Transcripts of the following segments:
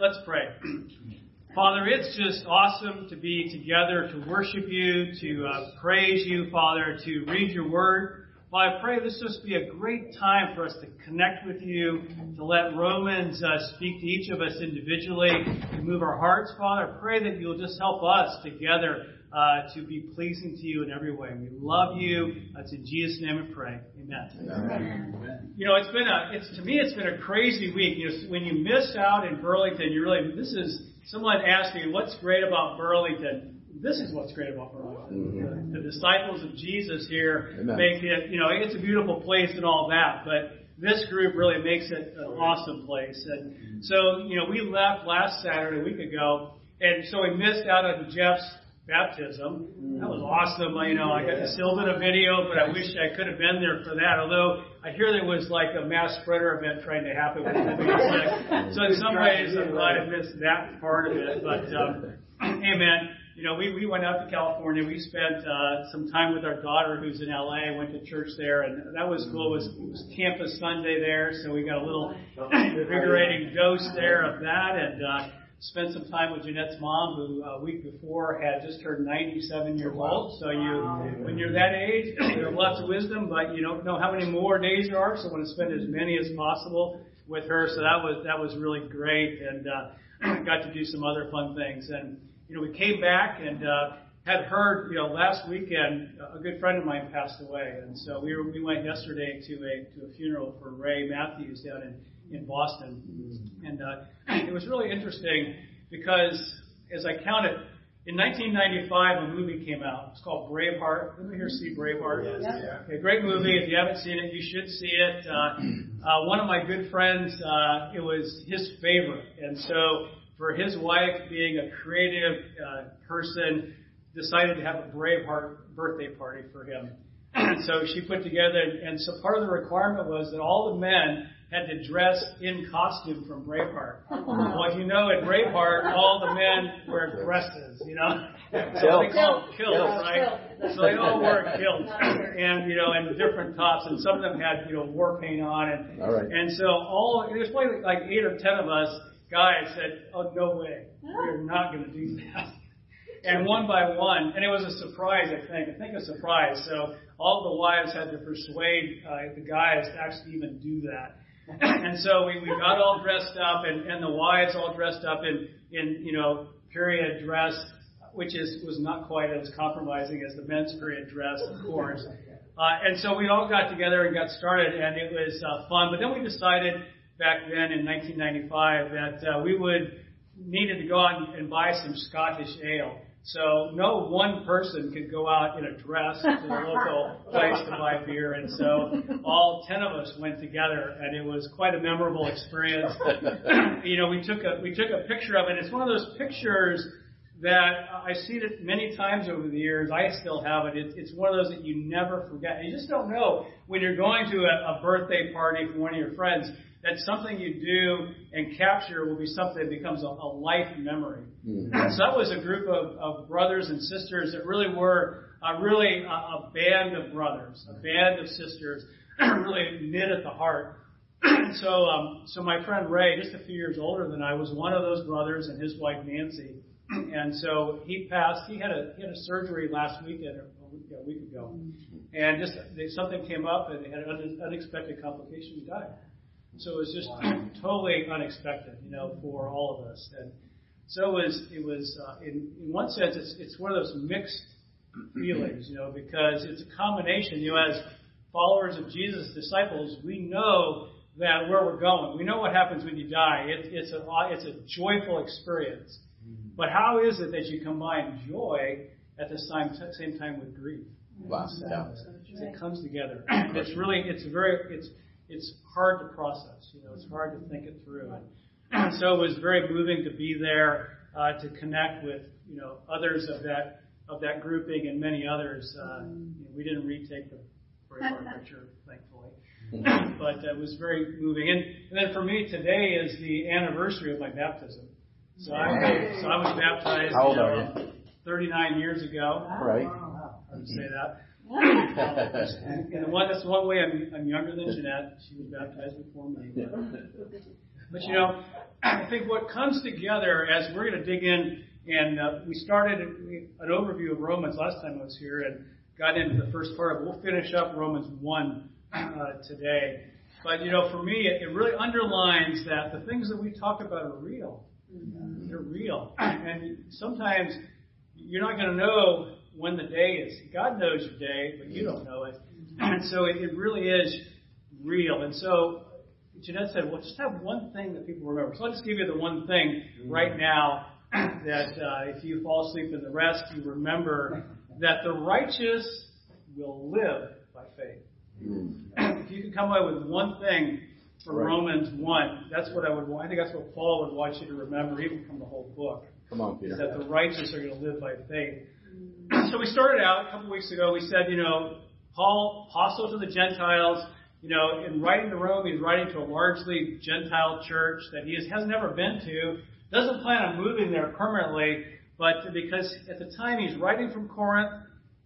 let's pray. Father, it's just awesome to be together to worship you, to uh, praise you, Father, to read your word. Father, I pray this just be a great time for us to connect with you, to let Romans uh, speak to each of us individually, to move our hearts, Father. I pray that you'll just help us together uh, to be pleasing to you in every way. We love you. It's in Jesus' name we pray. Amen. Amen. You know, it's been a, it's to me, it's been a crazy week. You know, when you miss out in Burlington, you really, this is Someone asked me, what's great about Burlington? This is what's great about Burlington. Mm-hmm. The, the, disciples of Jesus here Amen. make it, you know, it's a beautiful place and all that, but this group really makes it an awesome place. And so, you know, we left last Saturday, a week ago, and so we missed out on Jeff's baptism. That was awesome. You know, I got to still did a video, but I wish I could have been there for that. Although I hear there was like a mass spreader event trying to happen with him. so in some ways, I'm glad I missed that part of it. But um, hey, man, you know, we we went out to California. We spent uh, some time with our daughter who's in LA. Went to church there, and that was cool. It was, it was Campus Sunday there, so we got a little invigorating dose there of that, and. uh spent some time with Jeanette's mom, who a week before had just turned 97 years old. So you, when you're that age, you have lots of wisdom, but you don't know how many more days there are. So I want to spend as many as possible with her. So that was that was really great, and uh, got to do some other fun things. And you know, we came back and. Uh, had heard, you know, last weekend a good friend of mine passed away, and so we were, we went yesterday to a to a funeral for Ray Matthews down in in Boston. And uh, it was really interesting because as I counted, in 1995, a movie came out. It's called Braveheart. Let me hear see Braveheart? Yes. Yeah. Okay, great movie. If you haven't seen it, you should see it. Uh, uh, one of my good friends, uh, it was his favorite, and so for his wife, being a creative uh, person, decided to have a Braveheart birthday party for him. so she put together, and so part of the requirement was that all the men had to dress in costume from Braveheart. well, you know, at Braveheart, all the men wear dresses, you know. So they call them kilts, right? So they all wore kilts, and you know, and different tops, and some of them had you know war paint on, and all right. and so all there's probably like eight or ten of us guys said, "Oh no way, we're not going to do that." And one by one, and it was a surprise, I think. I think a surprise. So all the wives had to persuade uh, the guys to actually even do that. And so we, we got all dressed up, and, and the wives all dressed up in, in you know, period dress, which is was not quite as compromising as the men's period dress, of course. Uh, and so we all got together and got started, and it was uh, fun. But then we decided back then in 1995 that uh, we would needed to go out and buy some Scottish ale. So no one person could go out in a dress to the local place to buy beer, and so all ten of us went together, and it was quite a memorable experience. you know, we took a we took a picture of it. It's one of those pictures that I see it many times over the years. I still have it. It's, it's one of those that you never forget. You just don't know when you're going to a, a birthday party for one of your friends that something you do and capture will be something that becomes a, a life memory. Mm-hmm. So that was a group of, of brothers and sisters that really were uh, really a, a band of brothers, a band of sisters, really knit at the heart. so, um, so my friend Ray, just a few years older than I, was one of those brothers, and his wife Nancy. and so he passed. He had a he had a surgery last weekend, a week, a week ago, and just something came up, and he had an unexpected complication. He died. So it was just wow. totally unexpected, you know, for all of us. And so it was, it was uh, in, in one sense, it's, it's one of those mixed feelings, you know, because it's a combination. You know, as followers of Jesus, disciples, we know that where we're going. We know what happens when you die. It, it's a it's a joyful experience. Mm-hmm. But how is it that you combine joy at the same same time with grief? Wow. Yeah. It comes together. it's really it's very it's it's hard to process. You know, it's hard to think it through. And so it was very moving to be there uh, to connect with you know others of that of that grouping and many others. Uh, you know, we didn't retake the Braveheart picture, thankfully, but it was very moving. And, and then for me, today is the anniversary of my baptism. So I so I was baptized. How old are you? 39 years ago. Right. Wow, I would say that and one, that's one way I'm, I'm younger than Jeanette. She was baptized before me. But you know, I think what comes together as we're going to dig in, and uh, we started an overview of Romans last time I was here and got into the first part. We'll finish up Romans 1 uh, today. But you know, for me, it, it really underlines that the things that we talk about are real. They're real. And sometimes you're not going to know when the day is. God knows your day, but you don't know it. And so it, it really is real. And so Jeanette said, well, just have one thing that people remember. So I'll just give you the one thing right now that uh, if you fall asleep in the rest, you remember that the righteous will live by faith. if you could come away with one thing from right. Romans 1, that's what I would want. I think that's what Paul would want you to remember, even from the whole book. Come on, Peter. Is that the righteous are going to live by faith. so we started out a couple weeks ago. We said, you know, Paul, apostle to the Gentiles, you know, in writing to Rome, he's writing to a largely Gentile church that he has never been to, doesn't plan on moving there permanently, but because at the time he's writing from Corinth,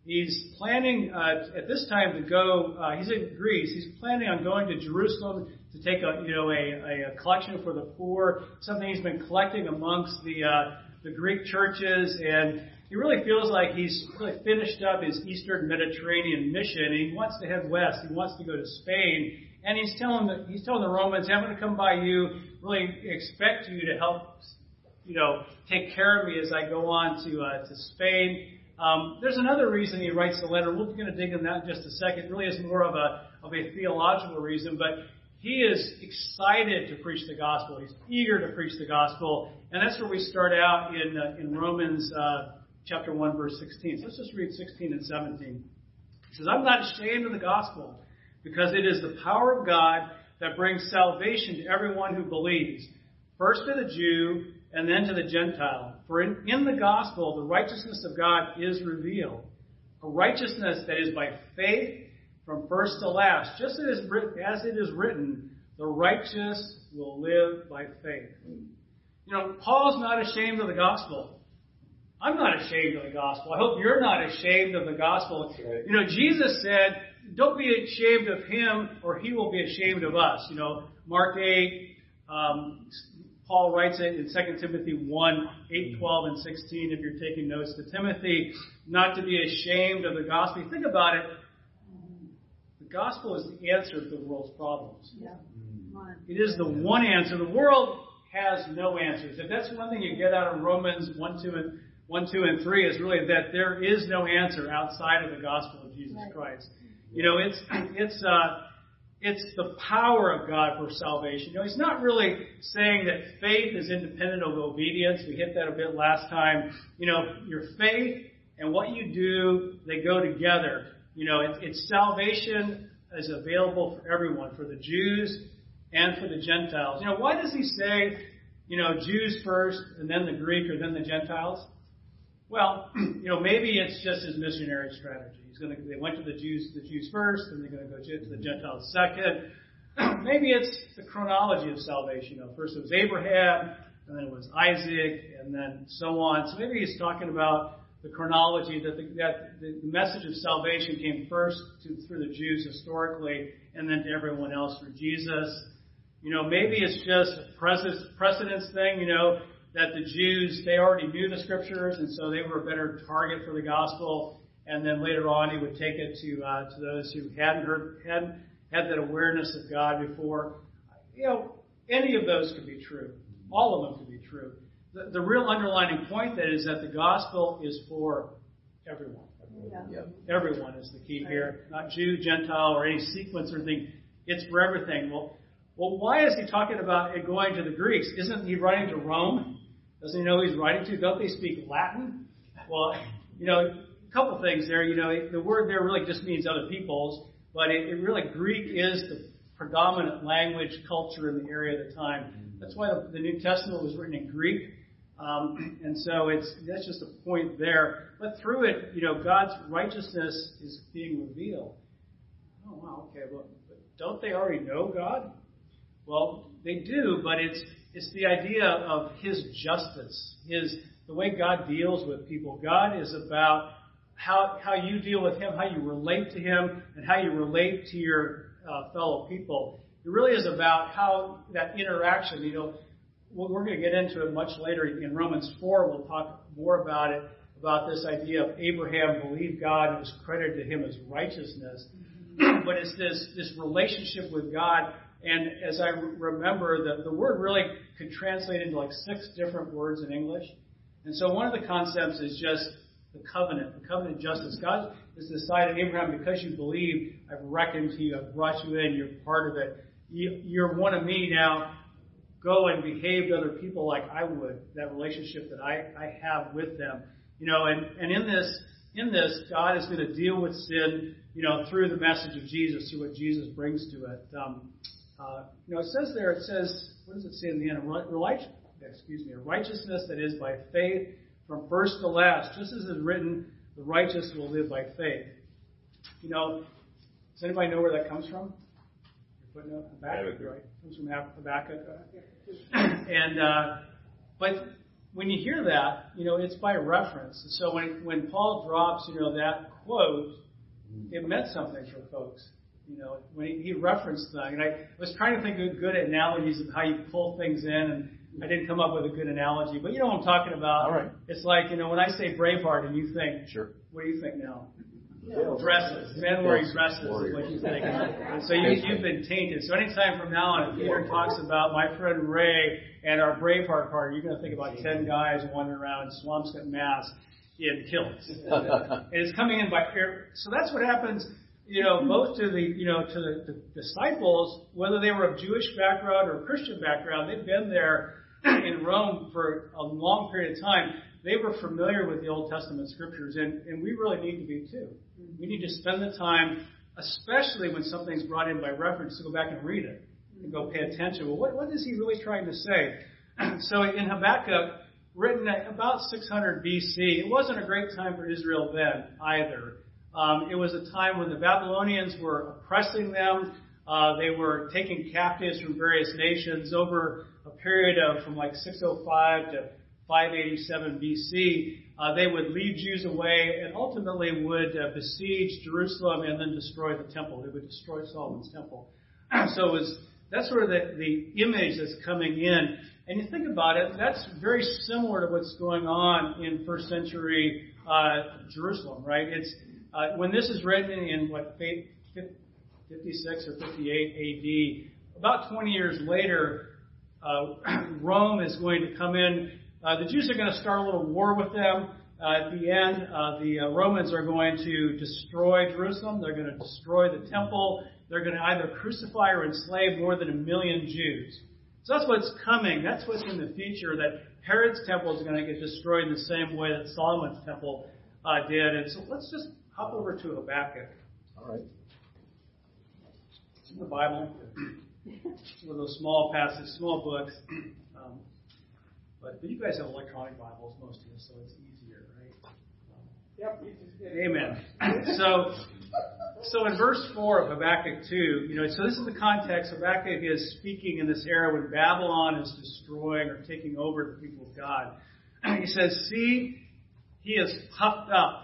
he's planning uh, at this time to go. Uh, he's in Greece. He's planning on going to Jerusalem to take a you know a, a collection for the poor, something he's been collecting amongst the uh, the Greek churches, and he really feels like he's really finished up his Eastern Mediterranean mission, and he wants to head west. He wants to go to Spain, and he's telling the, he's telling the Romans, "I'm going to come by you. Really expect you to help, you know, take care of me as I go on to uh, to Spain." Um, there's another reason he writes the letter. We're going to dig in that in just a second. It really is more of a of a theological reason, but he is excited to preach the gospel. He's eager to preach the gospel, and that's where we start out in uh, in Romans uh, chapter one, verse 16. So let's just read 16 and 17. He says, "I'm not ashamed of the gospel, because it is the power of God that brings salvation to everyone who believes, first to the Jew and then to the Gentile. For in, in the gospel, the righteousness of God is revealed. A righteousness that is by faith from first to last. Just as it is written, the righteous will live by faith. You know, Paul's not ashamed of the gospel. I'm not ashamed of the gospel. I hope you're not ashamed of the gospel. You know, Jesus said, don't be ashamed of him or he will be ashamed of us. You know, Mark 8, um, Paul writes it in 2 Timothy 1, 8, 12, and 16, if you're taking notes to Timothy, not to be ashamed of the gospel. Think about it. The gospel is the answer to the world's problems. Yeah. It is the one answer. The world has no answers. If that's one thing you get out of Romans 1, 2, and 1, 2, and 3 is really that there is no answer outside of the gospel of Jesus Christ. You know, it's, it's, uh, it's the power of God for salvation. You know, he's not really saying that faith is independent of obedience. We hit that a bit last time. You know, your faith and what you do, they go together. You know, it, it's salvation is available for everyone, for the Jews and for the Gentiles. You know, why does he say, you know, Jews first and then the Greek or then the Gentiles? Well, you know, maybe it's just his missionary strategy. He's going to, they went to the Jews, the Jews first, and they're going to go to the Gentiles second. Maybe it's the chronology of salvation. You know, first it was Abraham, and then it was Isaac, and then so on. So maybe he's talking about the chronology that the, that the message of salvation came first to, through the Jews historically, and then to everyone else through Jesus. You know, maybe it's just a precedence thing. You know, that the Jews they already knew the scriptures, and so they were a better target for the gospel and then later on he would take it to uh, to those who hadn't heard hadn't had that awareness of God before. You know, any of those could be true. All of them could be true. The, the real underlining point that is that the gospel is for everyone. Yeah. Everyone is the key here, not Jew, Gentile, or any sequence or thing. It's for everything. Well, well, why is he talking about it going to the Greeks? Isn't he writing to Rome? Doesn't he know he's writing to? Don't they speak Latin? Well, you know, a couple things there. You know, the word there really just means other peoples, but it, it really Greek is the predominant language culture in the area at the time. That's why the, the New Testament was written in Greek. Um, and so it's that's just a point there. But through it, you know, God's righteousness is being revealed. Oh wow, okay, well, don't they already know God? Well, they do, but it's it's the idea of His justice, His the way God deals with people. God is about how, how you deal with Him, how you relate to Him, and how you relate to your uh, fellow people. it really is about how that interaction, you know, we're going to get into it much later in Romans 4. We'll talk more about it, about this idea of Abraham believed God and was credited to him as righteousness. but it's this, this relationship with God. And as I remember, the, the word really could translate into like six different words in English. And so one of the concepts is just the covenant, the covenant justice. God has decided, Abraham, because you believe, I've reckoned to you, I've brought you in, you're part of it. You, you're one of me now. Go and behave to other people like I would. That relationship that I, I have with them. You know, and, and in this, in this, God is going to deal with sin, you know, through the message of Jesus, through what Jesus brings to it. Um, you know, it says there, it says, what does it say in the end? excuse me, a righteousness that is by faith from first to last, just as is written, the righteous will live by faith. You know, does anybody know where that comes from? You're putting up Habakkuk, right? It comes from Habakkuk. and uh, but when you hear that, you know, it's by reference. And So when when Paul drops, you know, that quote, it meant something for folks. You know, when he, he referenced that, and I was trying to think of good analogies of how you pull things in, and I didn't come up with a good analogy, but you know what I'm talking about. All right. It's like, you know, when I say Braveheart and you think, sure. what do you think now? Dresses. Men wearing dresses is what you think. And so you, you've been tainted. So anytime from now on, if Peter talks about my friend Ray and our Braveheart party, you're going to think about 10 guys wandering around in Swampscott, Mass in kilts. and it's coming in by air. So that's what happens you know, both to the, you know, to the, the disciples, whether they were of Jewish background or Christian background, they'd been there in Rome for a long period of time, they were familiar with the Old Testament scriptures, and, and we really need to be too. We need to spend the time, especially when something's brought in by reference, to go back and read it and go pay attention. Well, what, what is he really trying to say? so in Habakkuk, written about 600 BC, it wasn't a great time for Israel then either. Um, it was a time when the Babylonians were oppressing them. Uh, they were taking captives from various nations over a period of from like 605 to 587 BC. Uh, they would lead Jews away and ultimately would uh, besiege Jerusalem and then destroy the temple. They would destroy Solomon's temple. so it was that's sort of the, the image that's coming in. And you think about it, that's very similar to what's going on in first century uh, Jerusalem, right? It's when this is written in what 56 or 58 AD, about 20 years later, uh, Rome is going to come in. Uh, the Jews are going to start a little war with them. Uh, at the end, uh, the uh, Romans are going to destroy Jerusalem. They're going to destroy the temple. They're going to either crucify or enslave more than a million Jews. So that's what's coming. That's what's in the future. That Herod's temple is going to get destroyed in the same way that Solomon's temple uh, did. And so let's just hop over to Habakkuk. All right. It's in the Bible. It's one of those small passages, small books. Um, but, but you guys have electronic Bibles, most of you, so it's easier, right? Um, yep. Amen. so, so in verse four of Habakkuk two, you know, so this is the context. Habakkuk is speaking in this era when Babylon is destroying or taking over the people of God. He says, "See, he is puffed up."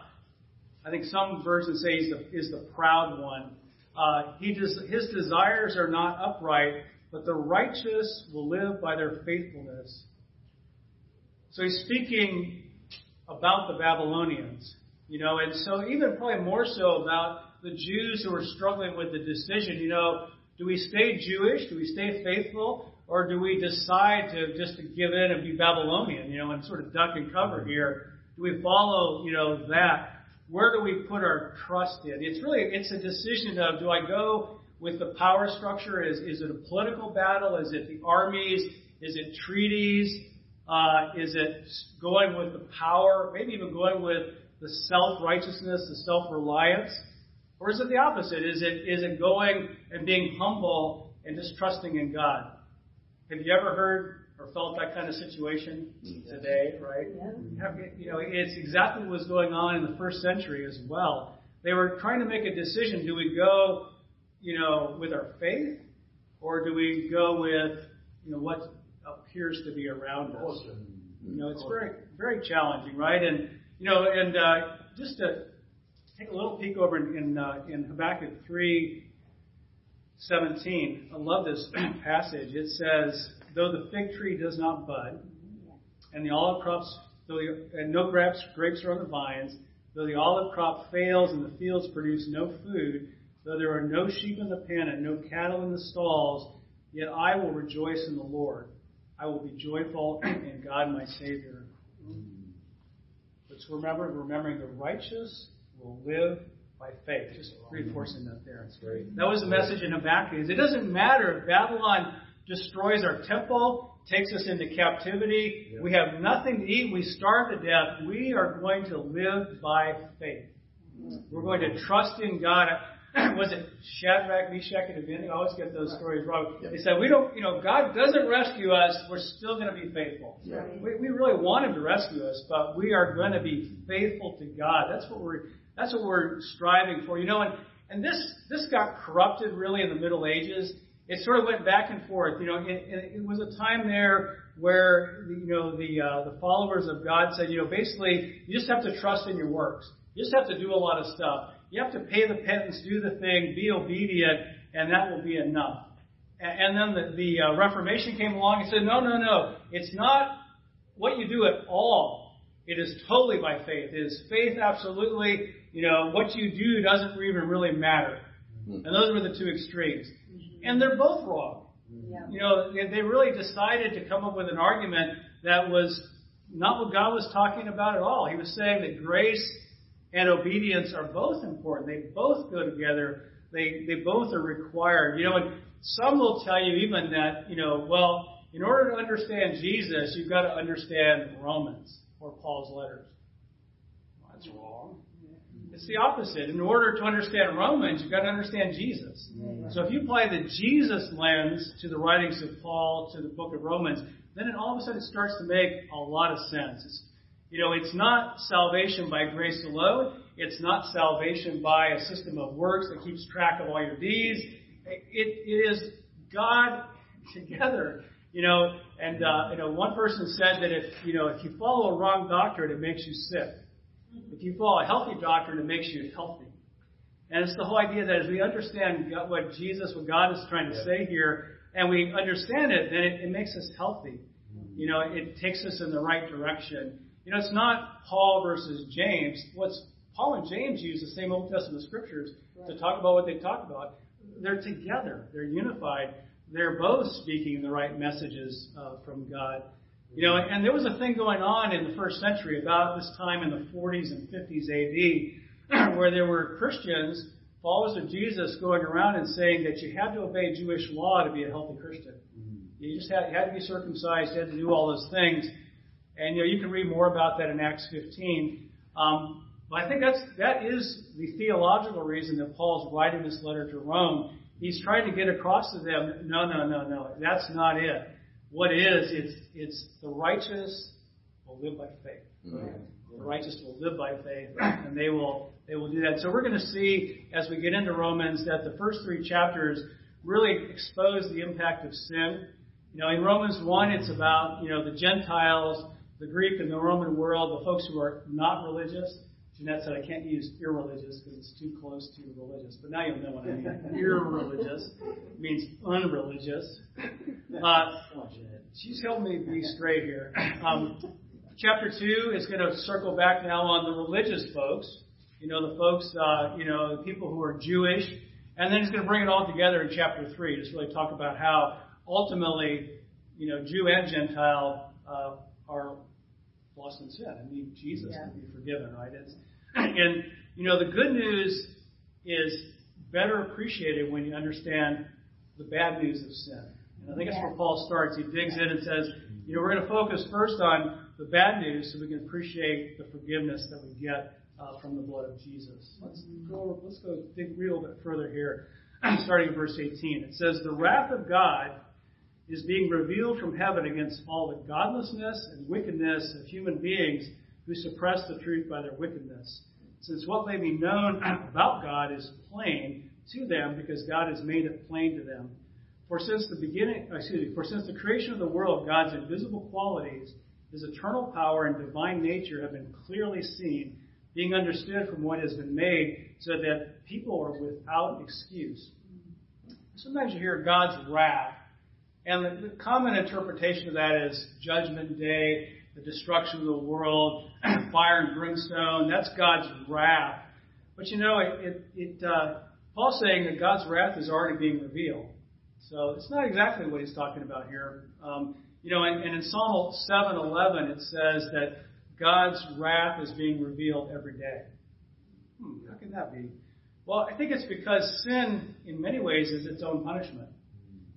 I think some versions say he's the, the proud one. Uh, he des- his desires are not upright, but the righteous will live by their faithfulness. So he's speaking about the Babylonians, you know, and so even probably more so about the Jews who are struggling with the decision, you know, do we stay Jewish? Do we stay faithful? Or do we decide to just to give in and be Babylonian, you know, and sort of duck and cover here? Do we follow, you know, that? Where do we put our trust in? It's really it's a decision of do I go with the power structure? Is is it a political battle? Is it the armies? Is it treaties? Uh, is it going with the power? Maybe even going with the self righteousness, the self reliance, or is it the opposite? Is it is it going and being humble and just trusting in God? Have you ever heard or felt that kind of situation today, right? Yeah. You know, it's exactly what was going on in the first century as well. They were trying to make a decision: do we go, you know, with our faith, or do we go with, you know, what appears to be around us? You know, it's very, very challenging, right? And you know, and uh, just to take a little peek over in in, uh, in Habakkuk three 17. I love this passage. It says, Though the fig tree does not bud, mm-hmm. and the olive crops, though the, and no grapes, grapes are on the vines, though the olive crop fails and the fields produce no food, though there are no sheep in the pen and no cattle in the stalls, yet I will rejoice in the Lord. I will be joyful in God my Savior. Let's remember, remembering the righteous will live by faith. Just reinforcing that there. That's great. That was the message in Habakkuk. It doesn't matter if Babylon destroys our temple, takes us into captivity, we have nothing to eat, we starve to death. We are going to live by faith. We're going to trust in God. was it Shadrach, Meshach, and Abednego? I always get those stories wrong. They said, we don't, you know, God doesn't rescue us. We're still going to be faithful. Yeah. We, we really want Him to rescue us, but we are going to be faithful to God. That's what we're, that's what we're striving for. You know, and, and this, this got corrupted really in the Middle Ages. It sort of went back and forth. You know, it, it was a time there where, you know, the, uh, the followers of God said, you know, basically, you just have to trust in your works. You just have to do a lot of stuff. You have to pay the penance, do the thing, be obedient, and that will be enough. And then the, the uh, Reformation came along and said, no, no, no. It's not what you do at all. It is totally by faith. It is faith absolutely. You know, what you do doesn't even really matter. And those were the two extremes. And they're both wrong. You know, they really decided to come up with an argument that was not what God was talking about at all. He was saying that grace and obedience are both important. They both go together. They, they both are required. You know, and some will tell you even that, you know, well, in order to understand Jesus, you've got to understand Romans or Paul's letters. Well, that's wrong. It's the opposite. In order to understand Romans, you've got to understand Jesus. So if you apply the Jesus lens to the writings of Paul, to the book of Romans, then it all of a sudden starts to make a lot of sense. It's you know, it's not salvation by grace alone. It's not salvation by a system of works that keeps track of all your deeds. It, it is God together. You know, and uh, you know, one person said that if you know if you follow a wrong doctrine, it makes you sick. If you follow a healthy doctrine, it makes you healthy. And it's the whole idea that as we understand what Jesus, what God is trying to say here, and we understand it, then it, it makes us healthy. You know, it takes us in the right direction. You know, it's not Paul versus James. What's Paul and James use the same Old Testament scriptures right. to talk about what they talk about. They're together. They're unified. They're both speaking the right messages uh, from God. You know, and there was a thing going on in the first century about this time in the 40s and 50s AD, where there were Christians, followers of Jesus, going around and saying that you had to obey Jewish law to be a healthy Christian. Mm-hmm. You just had, you had to be circumcised, you had to do all those things. And you know, you can read more about that in Acts 15. Um, but I think that's that is the theological reason that Paul's writing this letter to Rome. He's trying to get across to them, no, no, no, no, that's not it. What is it's it's the righteous will live by faith. Mm-hmm. The righteous will live by faith, and they will they will do that. So we're going to see as we get into Romans that the first three chapters really expose the impact of sin. You know, in Romans one, it's about you know the Gentiles the Greek and the Roman world, the folks who are not religious. Jeanette said I can't use irreligious because it's too close to religious, but now you'll know what I mean. irreligious means unreligious. Uh, she's helping me be straight here. Um, chapter two is going to circle back now on the religious folks. You know, the folks, uh, you know, the people who are Jewish, and then he's going to bring it all together in chapter three. Just really talk about how ultimately, you know, Jew and Gentile uh, are lost in sin and need Jesus yeah. to be forgiven, right? It's, and, you know, the good news is better appreciated when you understand the bad news of sin. And I think yeah. that's where Paul starts. He digs in and says, you know, we're going to focus first on the bad news so we can appreciate the forgiveness that we get uh, from the blood of Jesus. Let's go, let's go dig real bit further here, starting in verse 18. It says, The wrath of God is being revealed from heaven against all the godlessness and wickedness of human beings who suppress the truth by their wickedness. Since what may be known about God is plain to them because God has made it plain to them. For since the beginning, uh, excuse me, for since the creation of the world, God's invisible qualities, his eternal power and divine nature have been clearly seen, being understood from what has been made, so that people are without excuse. sometimes you hear God's wrath. And the common interpretation of that is judgment day, the destruction of the world, fire and brimstone. That's God's wrath. But you know, it, it, it uh, Paul's saying that God's wrath is already being revealed. So it's not exactly what he's talking about here. Um, you know, and, and in Psalm 7:11 it says that God's wrath is being revealed every day. Hmm, how can that be? Well, I think it's because sin, in many ways, is its own punishment.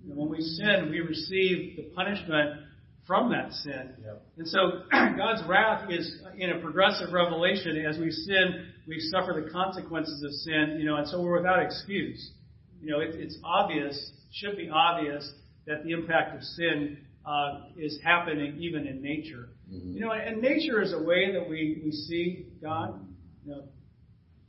And when we sin, we receive the punishment from that sin. Yep. And so God's wrath is in a progressive revelation. As we sin, we suffer the consequences of sin, you know, and so we're without excuse. You know, it, it's obvious, should be obvious, that the impact of sin uh, is happening even in nature. Mm-hmm. You know, and nature is a way that we, we see God. You know,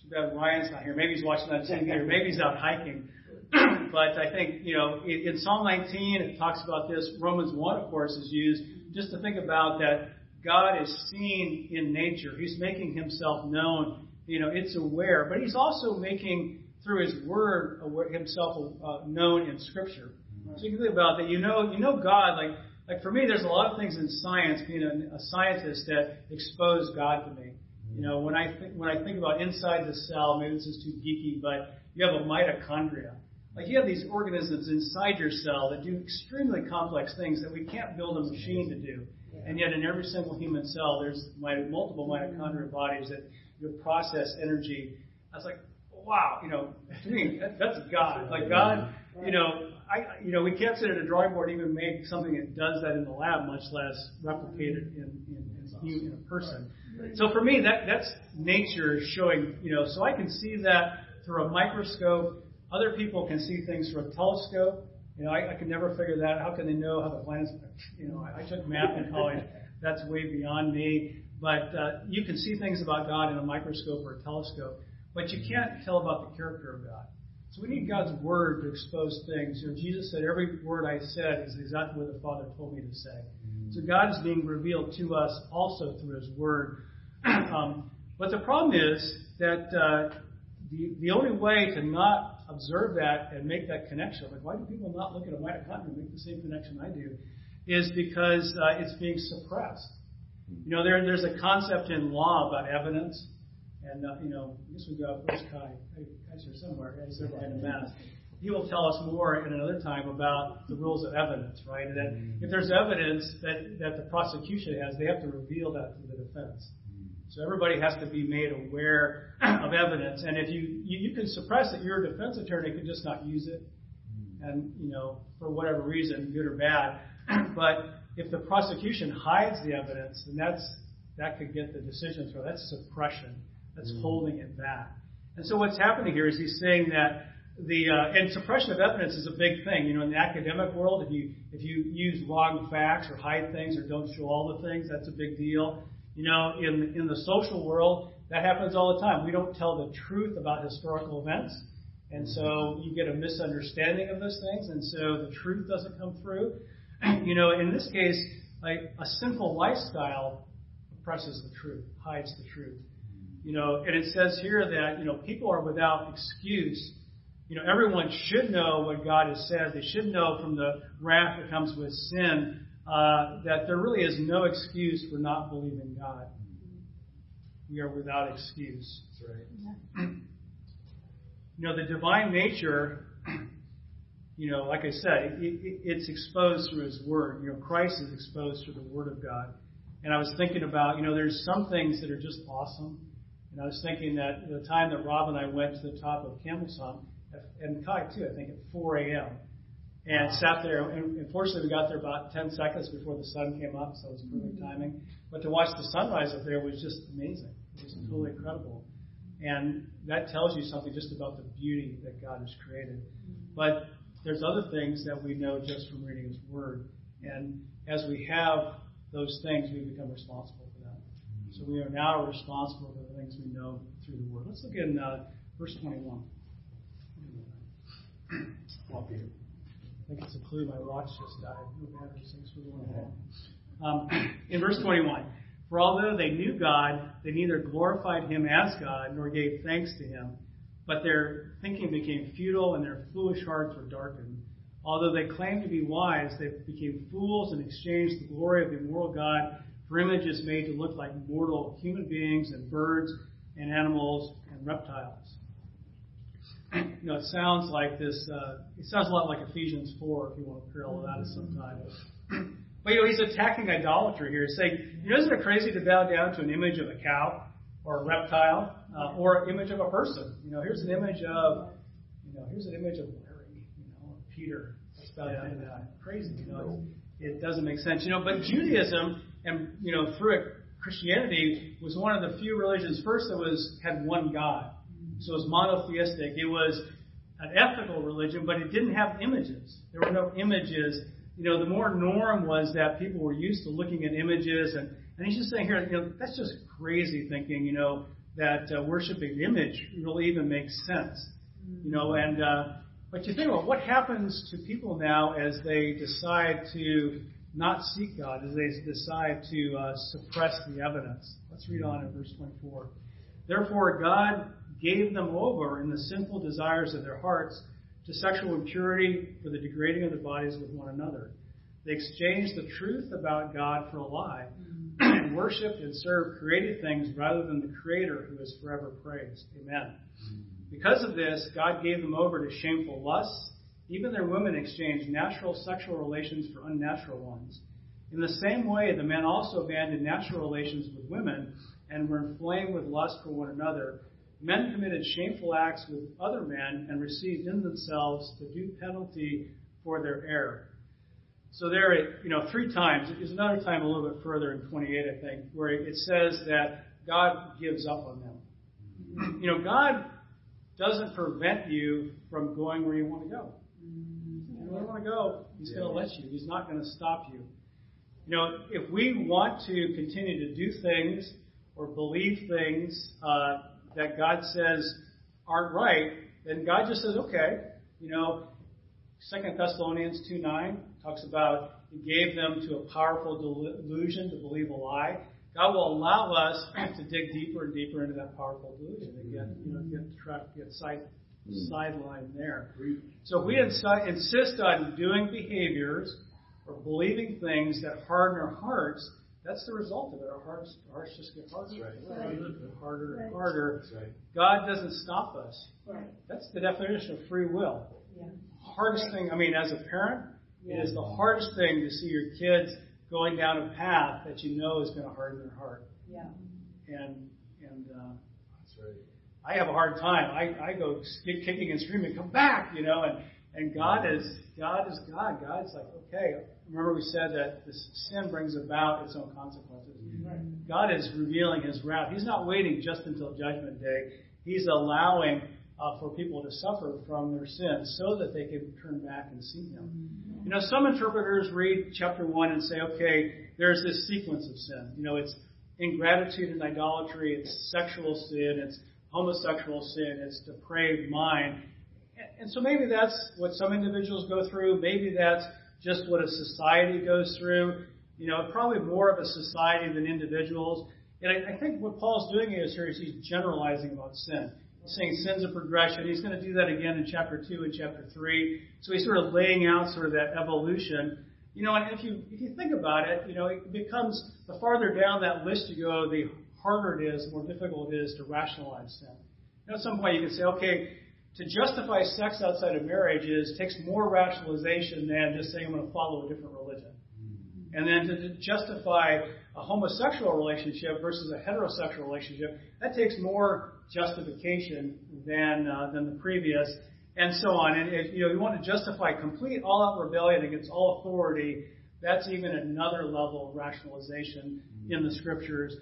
too bad Ryan's not here. Maybe he's watching on TV or maybe he's out hiking. but I think, you know, in Psalm 19, it talks about this. Romans 1, of course, is used just to think about that God is seen in nature. He's making himself known. You know, it's aware. But he's also making, through his word, himself uh, known in Scripture. So you can think about that. You know, you know God. Like, like for me, there's a lot of things in science, being a, a scientist, that expose God to me. You know, when I think when I think about inside the cell, maybe this is too geeky, but you have a mitochondria. Like you have these organisms inside your cell that do extremely complex things that we can't build a machine to do. And yet, in every single human cell, there's multiple mitochondrial bodies that you process energy. I was like, wow, you know, to me, that's God. Like God, you know, I, you know, we can't sit at a drawing board and even make something that does that in the lab, much less replicate it in, in, in, in a person. So for me, that that's nature showing, you know, so I can see that through a microscope. Other people can see things through a telescope. You know, I, I can never figure that. out. How can they know how the planets? You know, I, I took math in college. That's way beyond me. But uh, you can see things about God in a microscope or a telescope, but you can't tell about the character of God. So we need God's word to expose things. You know, Jesus said, "Every word I said is exactly what the Father told me to say." So God is being revealed to us also through His Word. um, but the problem is that uh, the, the only way to not observe that and make that connection, like why do people not look at a mitochondria and make the same connection I do, is because uh, it's being suppressed. You know, there, there's a concept in law about evidence. And, uh, you know, I guess we got, where's Kai? Kai's here somewhere. He's there behind the mask he will tell us more in another time about the rules of evidence, right? That if there's evidence that, that the prosecution has, they have to reveal that to the defense. So everybody has to be made aware of evidence. And if you, you, you can suppress it, your defense attorney can just not use it. And, you know, for whatever reason, good or bad. but if the prosecution hides the evidence, then that's, that could get the decision through. That's suppression. That's holding it back. And so what's happening here is he's saying that the uh, and suppression of evidence is a big thing. You know, in the academic world, if you if you use wrong facts or hide things or don't show all the things, that's a big deal. You know, in in the social world, that happens all the time. We don't tell the truth about historical events, and so you get a misunderstanding of those things, and so the truth doesn't come through. You know, in this case, like a simple lifestyle oppresses the truth, hides the truth. You know, and it says here that you know people are without excuse you know, everyone should know what God has said. They should know from the wrath that comes with sin uh, that there really is no excuse for not believing God. We are without excuse. That's right. You know, the divine nature, you know, like I said, it, it, it's exposed through His Word. You know, Christ is exposed through the Word of God. And I was thinking about, you know, there's some things that are just awesome. And I was thinking that the time that Rob and I went to the top of Camel Summit, and Kai too, I think at 4 a.m. And sat there, and unfortunately we got there about 10 seconds before the sun came up, so it was perfect mm-hmm. timing. But to watch the sunrise up there was just amazing. It was mm-hmm. totally incredible. And that tells you something just about the beauty that God has created. Mm-hmm. But there's other things that we know just from reading His Word. And as we have those things, we become responsible for them. So we are now responsible for the things we know through the Word. Let's look in uh, verse 21. I think it's a clue my watch just died. No battery sinks for the um, In verse 21, for although they knew God, they neither glorified him as God nor gave thanks to him, But their thinking became futile and their foolish hearts were darkened. Although they claimed to be wise, they became fools and exchanged the glory of the immortal God for images made to look like mortal human beings and birds and animals and reptiles. You know, it sounds like this, uh, it sounds a lot like Ephesians 4, if you want to parallel that sometime. But, you know, he's attacking idolatry here, saying, you know, isn't it crazy to bow down to an image of a cow or a reptile uh, or an image of a person? You know, here's an image of, you know, here's an image of Larry, you know, Peter. Let's bow that. Crazy, you know, it doesn't make sense. You know, but Judaism and, you know, through it, Christianity was one of the few religions first that was had one God. So it was monotheistic. It was an ethical religion, but it didn't have images. There were no images. You know, the more norm was that people were used to looking at images, and, and he's just saying here, you know, that's just crazy thinking, you know, that uh, worshiping image really even makes sense. You know, and uh, but you think about what happens to people now as they decide to not seek God, as they decide to uh, suppress the evidence. Let's read on in verse 24. Therefore, God gave them over in the sinful desires of their hearts to sexual impurity for the degrading of their bodies with one another. They exchanged the truth about God for a lie and worshipped and served created things rather than the Creator who is forever praised. Amen. Because of this, God gave them over to shameful lusts. Even their women exchanged natural sexual relations for unnatural ones. In the same way, the men also abandoned natural relations with women and were inflamed with lust for one another. Men committed shameful acts with other men and received in themselves the due penalty for their error. So there, you know, three times. There's another time a little bit further in 28, I think, where it says that God gives up on them. You know, God doesn't prevent you from going where you want to go. You don't want to go, He's going to let you. He's not going to stop you. You know, if we want to continue to do things or believe things uh, that God says aren't right, then God just says, okay. You know, Second Thessalonians 2 9 talks about He gave them to a powerful delusion to believe a lie. God will allow us to dig deeper and deeper into that powerful delusion and get, you know, get trapped, get side, hmm. sidelined there. So if we insi- insist on doing behaviors or believing things that harden our hearts, that's the result of it. Our hearts, our hearts just get harder, right. and harder and harder. Right. God doesn't stop us. Right. That's the definition of free will. Yeah. Hardest Right. thing, I mean, as a parent, Yeah. it is the hardest thing to see your kids going down a path that you know is going to harden their heart. Yeah. And and uh, That's right. I have a hard time. I, I go sk- kicking and screaming, come back, you know, and, and God is God is God. God's like, okay. Remember we said that this sin brings about its own consequences. Right. God is revealing His wrath. He's not waiting just until Judgment Day. He's allowing uh, for people to suffer from their sins so that they can turn back and see Him. You know, some interpreters read chapter 1 and say, okay, there's this sequence of sin. You know, it's ingratitude and idolatry, it's sexual sin, it's homosexual sin, it's depraved mind. And- And so maybe that's what some individuals go through. Maybe that's just what a society goes through. You know, probably more of a society than individuals. And I, I think what Paul's doing is here is he's generalizing about sin. He's saying sin's a progression. He's going to do that again in chapter 2 and chapter 3. So he's sort of laying out sort of that evolution. You know, and if you if you think about it, you know, it becomes the farther down that list you go, the harder it is, the more difficult it is to rationalize sin. You know, at some point you can say, okay, to justify sex outside of marriage is takes more rationalization than just saying I'm going to follow a different religion. And then to, justify a homosexual relationship versus a heterosexual relationship, that takes more justification than uh, than the previous, and so on. And if you know you want to justify complete all-out rebellion against all authority, that's even another level of rationalization in the scriptures.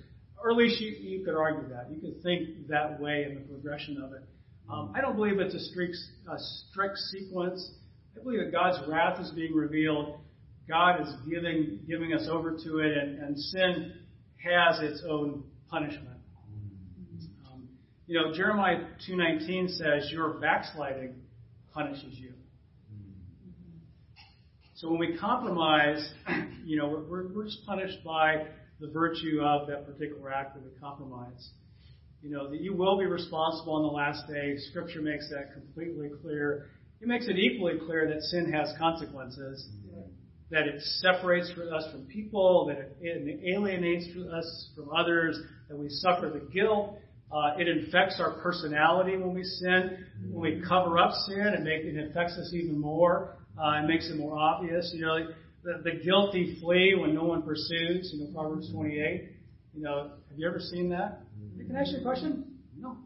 Or at least you, you could argue that. You could think that way in the progression of it. Um, I don't believe it's a strict, sequence. I believe that God's wrath is being revealed. God is giving giving us over to it, and, sin has its own punishment. Um, you know, Jeremiah two nineteen says, "Your backsliding punishes you." So when we compromise, you know, we're, we're, we're just punished by the virtue of that particular act that we compromise. You know, that you will be responsible on the last day. Scripture makes that completely clear. It makes it equally clear that sin has consequences, that it separates us from people, that it alienates us from others, that we suffer the guilt. Uh, it infects our personality when we sin. When we cover up sin, it, make, it infects us even more. Uh, it makes it more obvious. You know, the, the guilty flee when no one pursues. You know, Proverbs 28. You know, have you ever seen that? Can I ask you a question? No.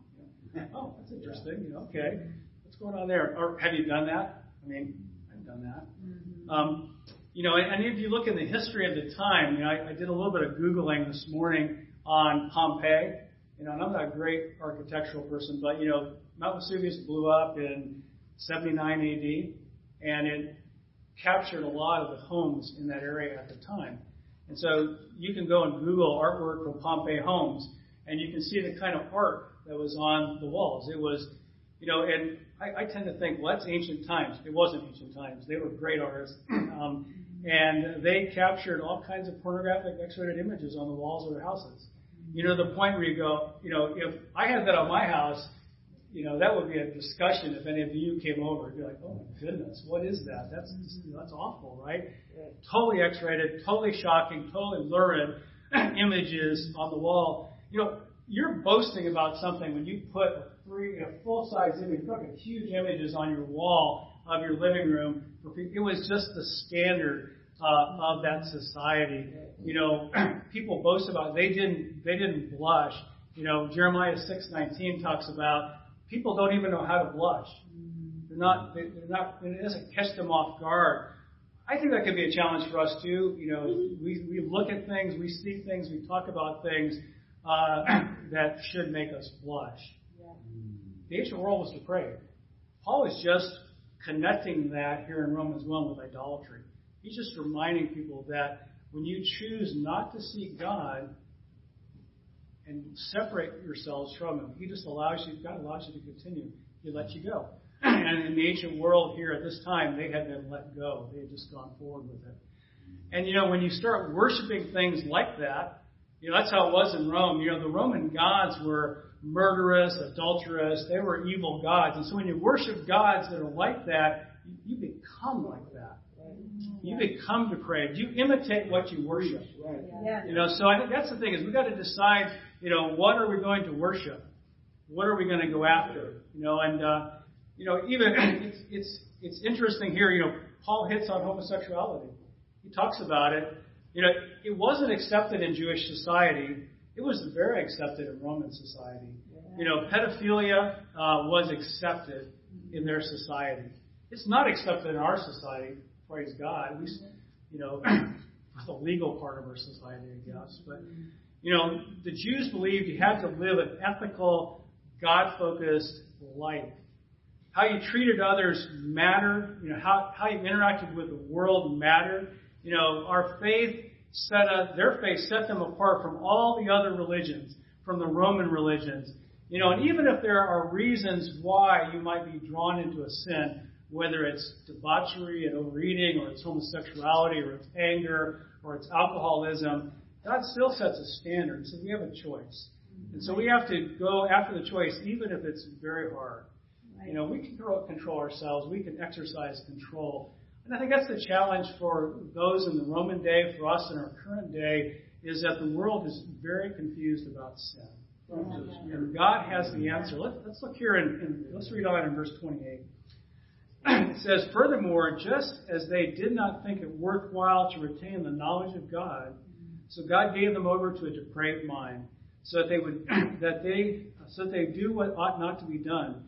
Oh, that's interesting. You know, okay. What's going on there? Or have you done that? I mean, I've done that. Mm-hmm. Um, you know, and if you look in the history of the time, you know, I, I did a little bit of googling this morning on Pompeii. You know, and I'm not a great architectural person, but you know, Mount Vesuvius blew up in 79 AD, and it captured a lot of the homes in that area at the time. And so you can go and Google artwork from Pompeii homes, and you can see the kind of art that was on the walls. It was, you know, and I, I tend to think, well, that's ancient times. It wasn't ancient times. They were great artists. Um, and they captured all kinds of pornographic X-rated images on the walls of their houses. You know, the point where you go, you know, if I had that on my house, you know, that would be a discussion if any of you came over. You'd be like, oh my goodness, what is that? That's just, that's awful, right? Totally X-rated, totally shocking, totally lurid images on the wall. You know, you're boasting about something when you put a three, a full-size image, put huge images on your wall of your living room. It was just the standard uh, of that society. You know, people boast about they didn't they didn't blush. You know, Jeremiah 6:19 talks about people don't even know how to blush. They're not they're not it doesn't catch them off guard. I think that could be a challenge for us too. You know, we we look at things, we see things, we talk about things uh, that should make us blush. The ancient world was depraved. Paul is just connecting that here in Romans 1 with idolatry. He's just reminding people that when you choose not to seek God and separate yourselves from Him, He just allows you, God allows you to continue. He lets you go. And in the ancient world here at this time, they had been let go. They had just gone forward with it. And you know, when you start worshiping things like that, you know, that's how it was in Rome. You know, the Roman gods were murderous, adulterous. They were evil gods. And so when you worship gods that are like that, you become like that. You become depraved. You imitate what you worship. You know, so I think that's the thing is we've got to decide, you know, what are we going to worship? What are we going to go after? You know, and uh, you know, even it's it's it's interesting here. You know, Paul hits on homosexuality. He talks about it. You know, it wasn't accepted in Jewish society. It was very accepted in Roman society. You know, pedophilia uh, was accepted in their society. It's not accepted in our society praise God. At least, you know, the legal part of our society, I guess. But, you know, the Jews believed you had to live an ethical, God focused life. How you treated others mattered. You know, how, how you interacted with the world mattered. You know, our faith set us, their faith set them apart from all the other religions, from the Roman religions. You know, and even if there are reasons why you might be drawn into a sin, whether it's debauchery and overeating, or it's homosexuality, or it's anger, or it's alcoholism, God still sets a standard. So we have a choice. And so we have to go after the choice, even if it's very hard. You know, we can control ourselves. We can exercise control. And I think that's the challenge for those in the Roman day, for us in our current day, is that the world is very confused about sin. Mm-hmm. And God has the answer. Let, us look here and let's read on in verse 28 it says, Furthermore, just as they did not think it worthwhile to retain the knowledge of God, so God gave them over to a depraved mind, so that they would that they so that they do what ought not to be done.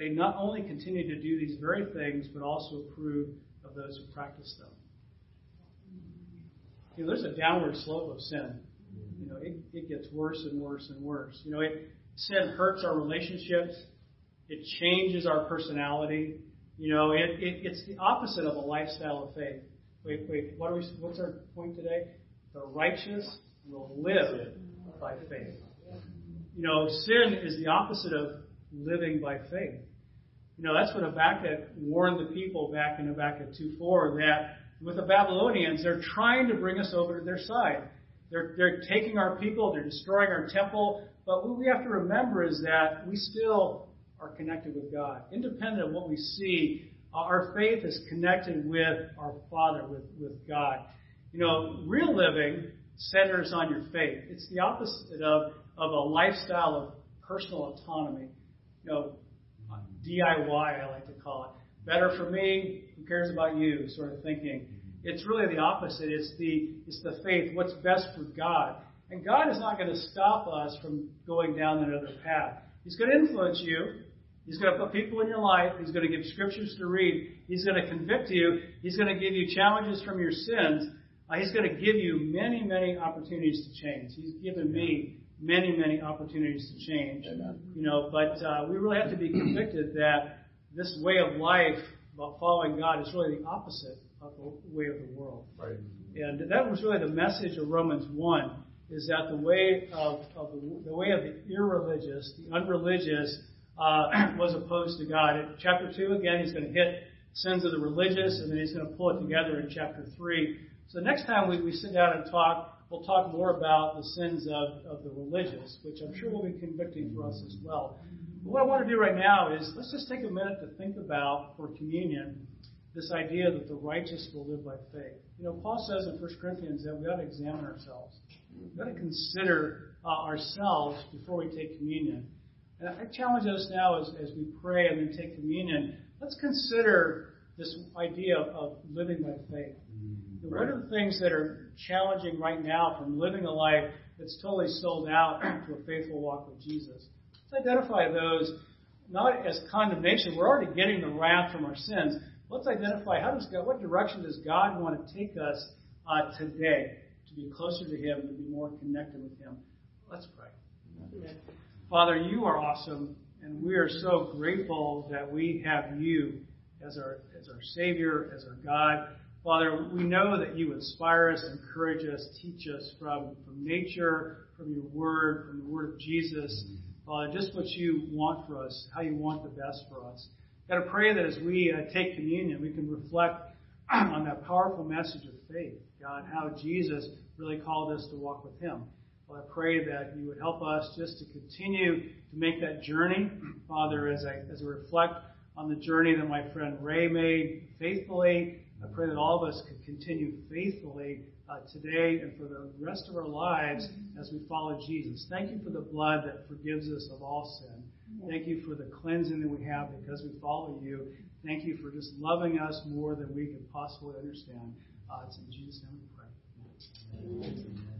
they not only continue to do these very things, but also approve of those who practice them. You know, there's a downward slope of sin. you know, it, it gets worse and worse and worse. You know, it, sin hurts our relationships. It changes our personality. You know, it, it, it's the opposite of a lifestyle of faith. Wait, wait, what are we, what's our point today? The righteous will live by faith. You know, sin is the opposite of living by faith. You know, that's what Habakkuk warned the people back in Habakkuk 2.4 that with the Babylonians, they're trying to bring us over to their side. They're, they're taking our people, they're destroying our temple, but what we have to remember is that we still are connected with God. Independent of what we see, our faith is connected with our Father, with, with God. You know, real living centers on your faith. It's the opposite of, of a lifestyle of personal autonomy. You know, DIY, I like to call it. Better for me, who cares about you, sort of thinking. It's really the opposite. It's the, it's the faith, what's best for God. And God is not going to stop us from going down another path. He's going to influence you. He's going to put people in your life. He's going to give scriptures to read. He's going to convict you. He's going to give you challenges from your sins. Uh, he's going to give you many, many opportunities to change. He's given me many, many opportunities to change. Amen. You know, but uh, we really have to be convicted that this way of life about following God is really the opposite of the way of the world. Right. And that was really the message of Romans 1 is that the way of, of the, the way of the irreligious, the unreligious, uh, was opposed to God. In chapter 2, again, he's going to hit sins of the religious, and then he's going to pull it together in chapter 3. So next time we, we sit down and talk, we'll talk more about the sins of, of the religious, which I'm sure will be convicting for us as well. But what I want to do right now is let's just take a minute to think about, for communion, this idea that the righteous will live by faith. You know, Paul says in 1 Corinthians that we ought to examine ourselves. We've got to consider uh, ourselves before we take communion. And I challenge us now as, as we pray and then take communion, let's consider this idea of, of living by faith. Mm-hmm. What are the things that are challenging right now from living a life that's totally sold out to a faithful walk with Jesus? Let's identify those not as condemnation. We're already getting the wrath from our sins. Let's identify how does God, what direction does God want to take us uh, today? to be closer to Him, to be more connected with Him. Let's pray. Amen. Father, you are awesome, and we are so grateful that we have you as our as our Savior, as our God. Father, we know that you inspire us, encourage us, teach us from, from nature, from your word, from the word of Jesus. Father, just what you want for us, how you want the best for us. Got to pray that as we uh, take communion, we can reflect on that powerful message of faith. God, how Jesus really called us to walk with Him. Well, I pray that you would help us just to continue to make that journey, Father, as I, as I reflect on the journey that my friend Ray made faithfully. I pray that all of us could continue faithfully uh, today and for the rest of our lives as we follow Jesus. Thank you for the blood that forgives us of all sin. Thank you for the cleansing that we have because we follow you. Thank you for just loving us more than we could possibly understand. Uh, it's in Jesus' name we pray. Amen.